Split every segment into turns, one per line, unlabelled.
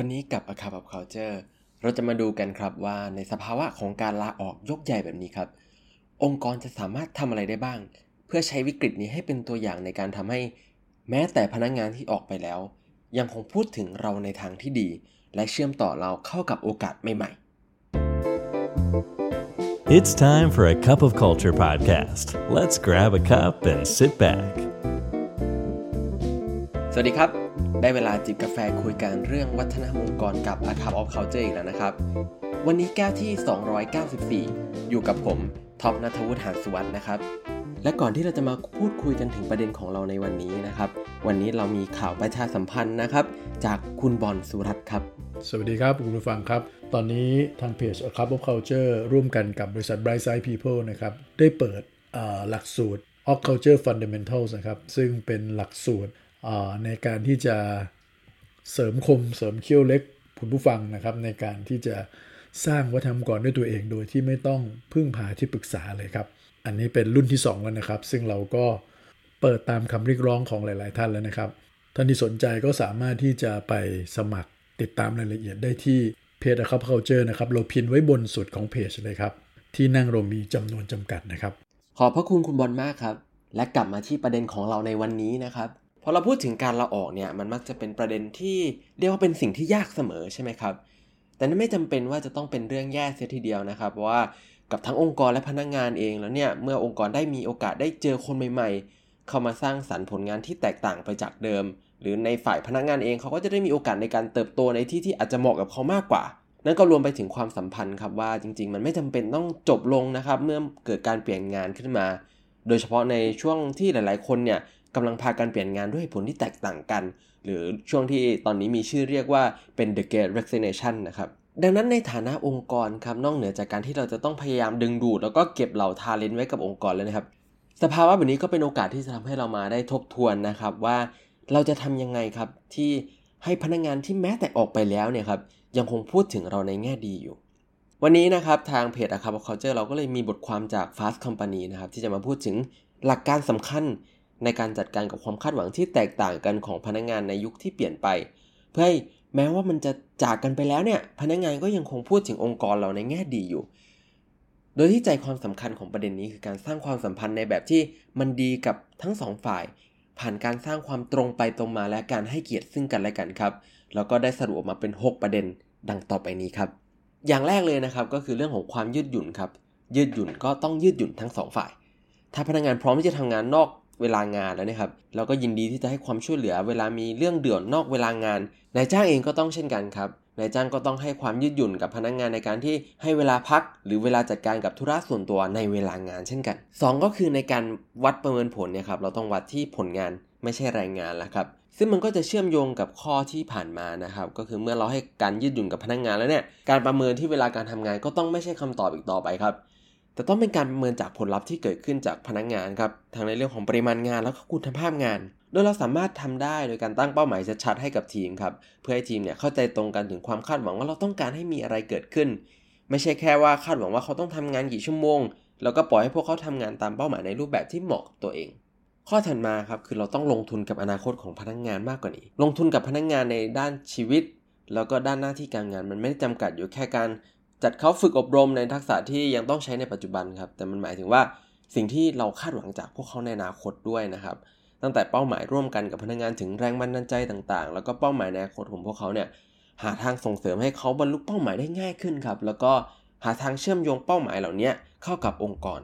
วันนี้กับ A Cup of Culture เราจะมาดูกันครับว่าในสภาวะของการลาออกยกใหญ่แบบนี้ครับ องค์กรจะสามารถทำอะไรได้บ้าง เพื่อใช้วิกฤตนี้ให้เป็นตัวอย่างในการทำให้แม้แต่พนักงงานที่ออกไปแล้ว ยังคงพูดถึงเราในทางที่ดี และเชื่อมต่อเราเข้ากับโอกาสใหม่
It's time for a cup of culture podcast. Let's grab a cup and sit back.
สวัสดีครับ ได้เวลาจิบกาแฟคุยกันเรื่องวัฒนธรรมองค์กรกับ A Cup of Culture อีกแล้วนะครับ วันนี้แก้วที่ 294 อยู่กับผมท็อปนัทวุฒิหานสุวรรณนะครับ และก่อนที่เราจะมาพูดคุยกันถึงประเด็นของเราในวันนี้นะครับ วันนี้เรามีข่าวประชาสัมพันธ์นะครับ จากคุณบอลสุรัตน์ครับ
สวัสดีครับคุณผู้ฟังครับ ตอนนี้ทางเพจ A Cup of Culture ร่วมกันกับบริษัท Bright Side People นะครับได้เปิดหลักสูตร Of Culture Fundamentals นะครับซึ่งเป็นหลักสูตร ในการที่จะเสริมคมเสริมเขี้ยวเล็กคุณผู้ฟังนะครับ ในการที่จะสร้างวัฒนธรรมก่อนด้วยตัวเองโดยที่ไม่ต้องพึ่งพาที่ปรึกษาเลยครับ อันนี้เป็นรุ่นที่ 2 แล้วนะครับ ซึ่งเราก็เปิดตามคำเรียกร้องของหลาย ๆ ท่านแล้วนะครับ ท่านที่สนใจก็สามารถที่จะไปสมัครติดตามรายละเอียดได้ที่เพจ A Cup Culture นะครับ เราพินไว้บนสุดของเพจเลยครับ ที่นั่งเรามีจำนวนจำกัดนะครับ
ขอบพระคุณคุณบอลมากครับ และกลับมาที่ประเด็นของเราในวันนี้นะครับ พอเราพูดถึงการลาออกเนี่ยมันมักจะเป็นประเด็นที่เรียกว่าเป็นสิ่งที่ยากเสมอใช่ไหมครับ แต่นั่นไม่จำเป็นว่าจะต้องเป็นเรื่องแย่เสียทีเดียวนะครับเพราะว่ากับทั้งองค์กรและพนักงานเองแล้วเนี่ยเมื่อองค์กรได้มีโอกาสได้เจอคนใหม่ ๆ เข้ามาสร้างสรรค์ผลงานที่แตกต่างไปจากเดิม หรือในฝ่ายพนักงานเองเขาก็จะได้มีโอกาสในการเติบโตในที่ที่อาจจะเหมาะกับเขามากกว่า นั่นก็รวมไปถึงความสัมพันธ์ครับว่าจริง ๆ มันไม่จำเป็นต้องจบลงนะครับ เมื่อเกิดการเปลี่ยนงานขึ้นมา โดยเฉพาะในช่วงที่หลาย ๆ คนเนี่ย กำลังพากันเปลี่ยนงานด้วยผลที่แตกต่างกัน หรือช่วงที่ตอนนี้มีชื่อเรียกว่าเป็น the great resignation นะครับดังนั้นในฐานะองค์กรครับนอกเหนือจากการที่เราจะต้องพยายามดึงดูด แล้วก็เก็บเหล่าทาเลนต์ไว้กับองค์กรแล้วนะครับ สภาวะแบบนี้ก็เป็นโอกาสที่จะทำให้เรามาได้ทบทวนนะครับว่าเราจะทำยังไงครับที่ให้พนักงานที่แม้แต่ออกไปแล้วเนี่ยครับยังคงพูดถึงเราในแง่ดีอยู่ วันนี้นะครับทางเพจ a c a p of Culture เราก็เลยมีบทความจาก Fast Company นะครับที่จะมาพูดถึงหลักการสำคัญ ในการจัดการกับความคาดหวังที่แตกต่างกันของพนักงานในยุคที่เปลี่ยนไป เพื่อให้แม้ว่ามันจะจากกันไปแล้วเนี่ยพนักงานก็ยังคงพูดถึงองค์กรเราในแง่ดีอยู่ โดยที่ใจความสำคัญของประเด็นนี้คือการสร้างความสัมพันธ์ในแบบที่มันดีกับทั้งสองฝ่าย ผ่านการสร้างความตรงไปตรงมาและการให้เกียรติซึ่งกันและกันครับแล้วก็ได้สรุปออกมาเป็น 6 ประเด็นดังต่อไปนี้ครับ อย่างแรกเลยนะครับก็คือเรื่องของความยืดหยุ่นครับยืดหยุ่นก็ต้องยืดหยุ่นทั้งสองฝ่าย ถ้าพนักงานพร้อมที่จะทำงานนอก เวลางานแล้วนะครับเราก็ยินดีที่จะให้ความช่วยเหลือ เวลามีเรื่องเดือดนอกเวลางานนายจ้างเองก็ต้องเช่นกันครับนายจ้างก็ต้องให้ความยืดหยุ่นกับพนักงานในการที่ให้เวลาพัก หรือเวลาจัดการกับธุระส่วนตัวในเวลางานเช่นกัน 2 ก็คือในการวัดประเมินผลเนี่ยครับเราต้องวัดที่ผลงานไม่ใช่รายงานแล้วครับซึ่งมันก็จะเชื่อมโยงกับข้อที่ผ่านมานะครับก็คือเมื่อเราให้การยืดหยุ่นกับพนักงานแล้วเนี่ยการประเมินที่เวลาการทำงานก็ต้องไม่ใช่คำตอบอีกต่อไปครับ แต่ต้องเป็นการประเมินจากผลลัพธ์ที่เกิดขึ้นจากพนักงานครับทั้งในเรื่องของปริมาณงานแล้วก็คุณภาพงาน โดยเราสามารถทำได้โดยการตั้งเป้าหมายชัดๆให้กับทีมครับเพื่อให้ทีมเนี่ยเข้าใจตรงกันถึงความคาดหวังว่าเราต้องการให้มีอะไรเกิดขึ้น ไม่ใช่แค่ว่าคาดหวังว่าเขาต้องทำงานกี่ชั่วโมง แล้วก็ปล่อยให้พวกเขาทำงานตามเป้าหมายในรูปแบบที่เหมาะกับตัวเอง ข้อถัดมาครับคือเราต้องลงทุนกับอนาคตของพนักงานมากกว่านี้ ลงทุนกับพนักงานในด้านชีวิต แล้วก็ด้านหน้าที่การงานมันไม่ได้จำกัดอยู่แค่การ จัดเขาฝึกอบรมในทักษะที่ยังต้องใช้ในปัจจุบันครับ แต่มันหมายถึงว่าสิ่งที่เราคาดหวังจากพวกเขาในอนาคตด้วยนะครับ ตั้งแต่เป้าหมายร่วมกันกับพนักงานถึงแรงบันดาลใจต่างๆ แล้วก็เป้าหมายในอนาคตของพวกเขาเนี่ยหาทางส่งเสริมให้เขาบรรลุเป้าหมายได้ง่ายขึ้นครับ แล้วก็หาทางเชื่อมโยงเป้าหมายเหล่านี้เข้ากับองค์กร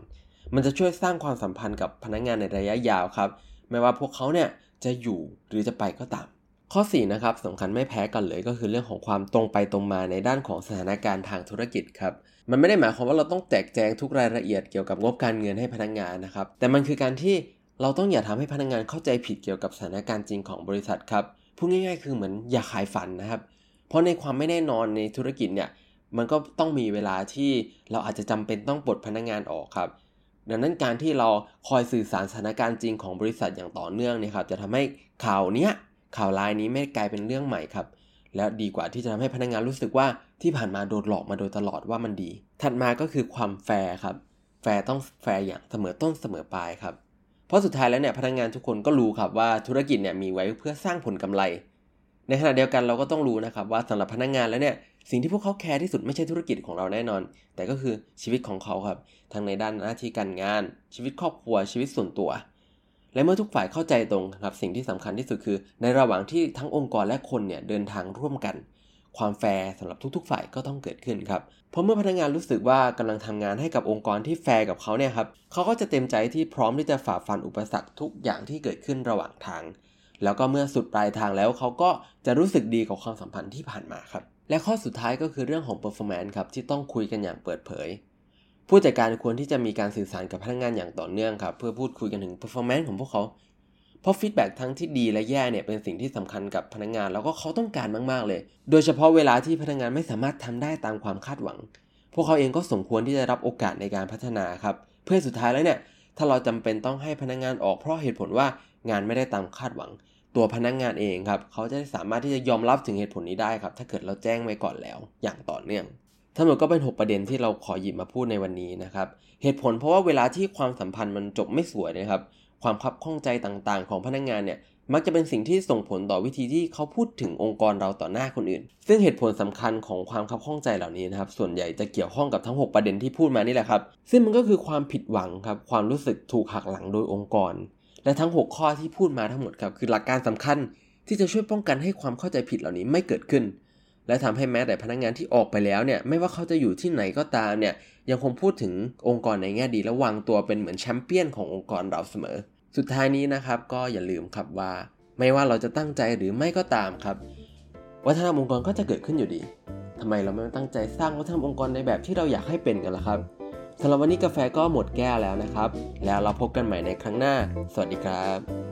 มันจะช่วยสร้างความสัมพันธ์กับพนักงานในระยะยาวครับ ไม่ว่าพวกเขาเนี่ยจะอยู่หรือจะไปก็ตาม ข้อ4นะครับสำคัญไม่แพ้กันเลยก็คือเรื่องของความตรงไปตรงมาในด้านของสถานการณ์ทางธุรกิจครับมันไม่ได้หมายความว่าเราต้องแจกแจงทุกรายละเอียดเกี่ยวกับงบการเงินให้พนักงานนะครับแต่มันคือการที่เราต้องอย่าทำให้พนักงานเข้าใจผิดเกี่ยวกับสถานการณ์จริงของบริษัทครับพูดง่ายๆ คือเหมือนอย่าขายฝันนะครับ เพราะในความไม่แน่นอนในธุรกิจเนี่ยมันก็ต้องมีเวลาที่เราอาจจะจำเป็นต้องปลดพนักงานออกครับ ดังนั้นการที่เราคอยสื่อสารสถานการณ์จริงของบริษัทอย่างต่อเนื่องเนี่ยครับจะทำให้ข่าวเนี้ย ข่าวร้ายนี้ไม่กลายเป็นเรื่องใหม่ครับ แล้วดีกว่าที่จะทำให้พนักงานรู้สึกว่าที่ผ่านมาโดนหลอกมาโดยตลอดว่ามันดี ถัดมาก็คือความแฟร์ครับ แฟร์ต้องแฟร์อย่างเสมอต้นเสมอปลายครับ เพราะสุดท้ายแล้วเนี่ยพนักงานทุกคนก็รู้ครับว่าธุรกิจเนี่ยมีไว้เพื่อสร้างผลกำไร ในขณะเดียวกันเราก็ต้องรู้นะครับว่าสำหรับพนักงานแล้วเนี่ยสิ่งที่พวกเขาแคร์ที่สุดไม่ใช่ธุรกิจของเราแน่นอน แต่ก็คือชีวิตของเขาครับทั้งในด้านหน้าที่การงาน ชีวิตครอบครัวชีวิตส่วนตัว และเมื่อทุกฝ่ายเข้าใจตรงครับสิ่งที่สำคัญที่สุดคือ ในระหว่างที่ทั้งองค์กรและคนเนี่ยเดินทางร่วมกัน ความแฟร์สำหรับทุกๆ ฝ่ายก็ต้องเกิดขึ้นครับเพราะเมื่อพนักงานรู้สึกว่ากำลังทำงานให้กับองค์กรที่แฟร์กับเขาเนี่ยครับเขาก็จะเต็มใจที่พร้อมที่จะฝ่าฟันอุปสรรคทุกอย่างที่เกิดขึ้นระหว่างทาง แล้วก็เมื่อสุดปลายทางแล้วเขาก็จะรู้สึกดีกับความสัมพันธ์ที่ผ่านมาครับและข้อสุดท้ายก็คือเรื่องของ performance ครับที่ต้องคุยกันอย่างเปิดเผย ผู้จัดการควรที่จะมีการสื่อสารกับพนักงานอย่างต่อเนื่องครับ เพื่อพูดคุยกันถึง performance ของพวกเขา เพราะฟีดแบ็ทั้งที่ดีและแย่เนี่ยเป็นสิ่งที่สำคัญกับพนักงาน แล้วก็เขาต้องการมากๆเลย โดยเฉพาะเวลาที่พนักงานไม่สามารถทำได้ตามความคาดหวัง พวกเขาเองก็สมควรที่จะรับโอกาสในการพัฒนาครับ เพื่อสุดท้ายแล้วเนี่ยถ้าเราจำเป็นต้องให้พนักงานออกเพราะเหตุผลว่างานไม่ได้ตามคาดหวัง ตัวพนักงานเองครับเขาจะสามารถที่จะยอมรับถึงเหตุผลนี้ได้ครับ ถ้าเกิดเราแจ้งไว้ก่อนแล้ว อย่างต่อเนื่อง ทั้งหมดก็เป็น 6 ประเด็นที่เราขอหยิบมาพูดในวันนี้นะครับ เหตุผลเพราะว่าเวลาที่ความสัมพันธ์มันจบไม่สวยนะครับ ความคับข้องใจต่างๆ ของพนักงานเนี่ยมักจะเป็นสิ่งที่ส่งผลต่อวิธีที่เขาพูดถึงองค์กรเราต่อหน้าคนอื่น ซึ่งเหตุผลสำคัญของความคับข้องใจเหล่านี้นะครับ ส่วนใหญ่จะเกี่ยวข้องกับทั้ง 6 ประเด็นที่พูดมานี่แหละครับ ซึ่งมันก็คือความผิดหวังครับ ความรู้สึกถูกหักหลังโดยองค์กร และทั้ง 6 ข้อที่พูดมาทั้งหมดครับ คือหลักการสำคัญที่จะช่วยป้องกันให้ความเข้าใจผิดเหล่านี้ไม่เกิดขึ้น และทำให้แม้แต่พนักงานที่ออกไปแล้วเนี่ยไม่ว่าเขาจะอยู่ที่ไหนก็ตามเนี่ยยังคงพูดถึงองค์กรในแง่ดีและวางตัวเป็นเหมือนแชมเปี้ยนขององค์กรเราเสมอ สุดท้ายนี้นะครับก็อย่าลืมครับว่า ไม่ว่าเราจะตั้งใจหรือไม่ก็ตามครับ วัฒนธรรมองค์กรก็จะเกิดขึ้นอยู่ดีทำไมเราไม่ตั้งใจสร้างวัฒนธรรมองค์กรในแบบที่เราอยากให้เป็นกันล่ะครับสำหรับวันนี้กาแฟก็หมดแก้วแล้วนะครับ แล้วเราพบกันใหม่ในครั้งหน้า สวัสดีครับ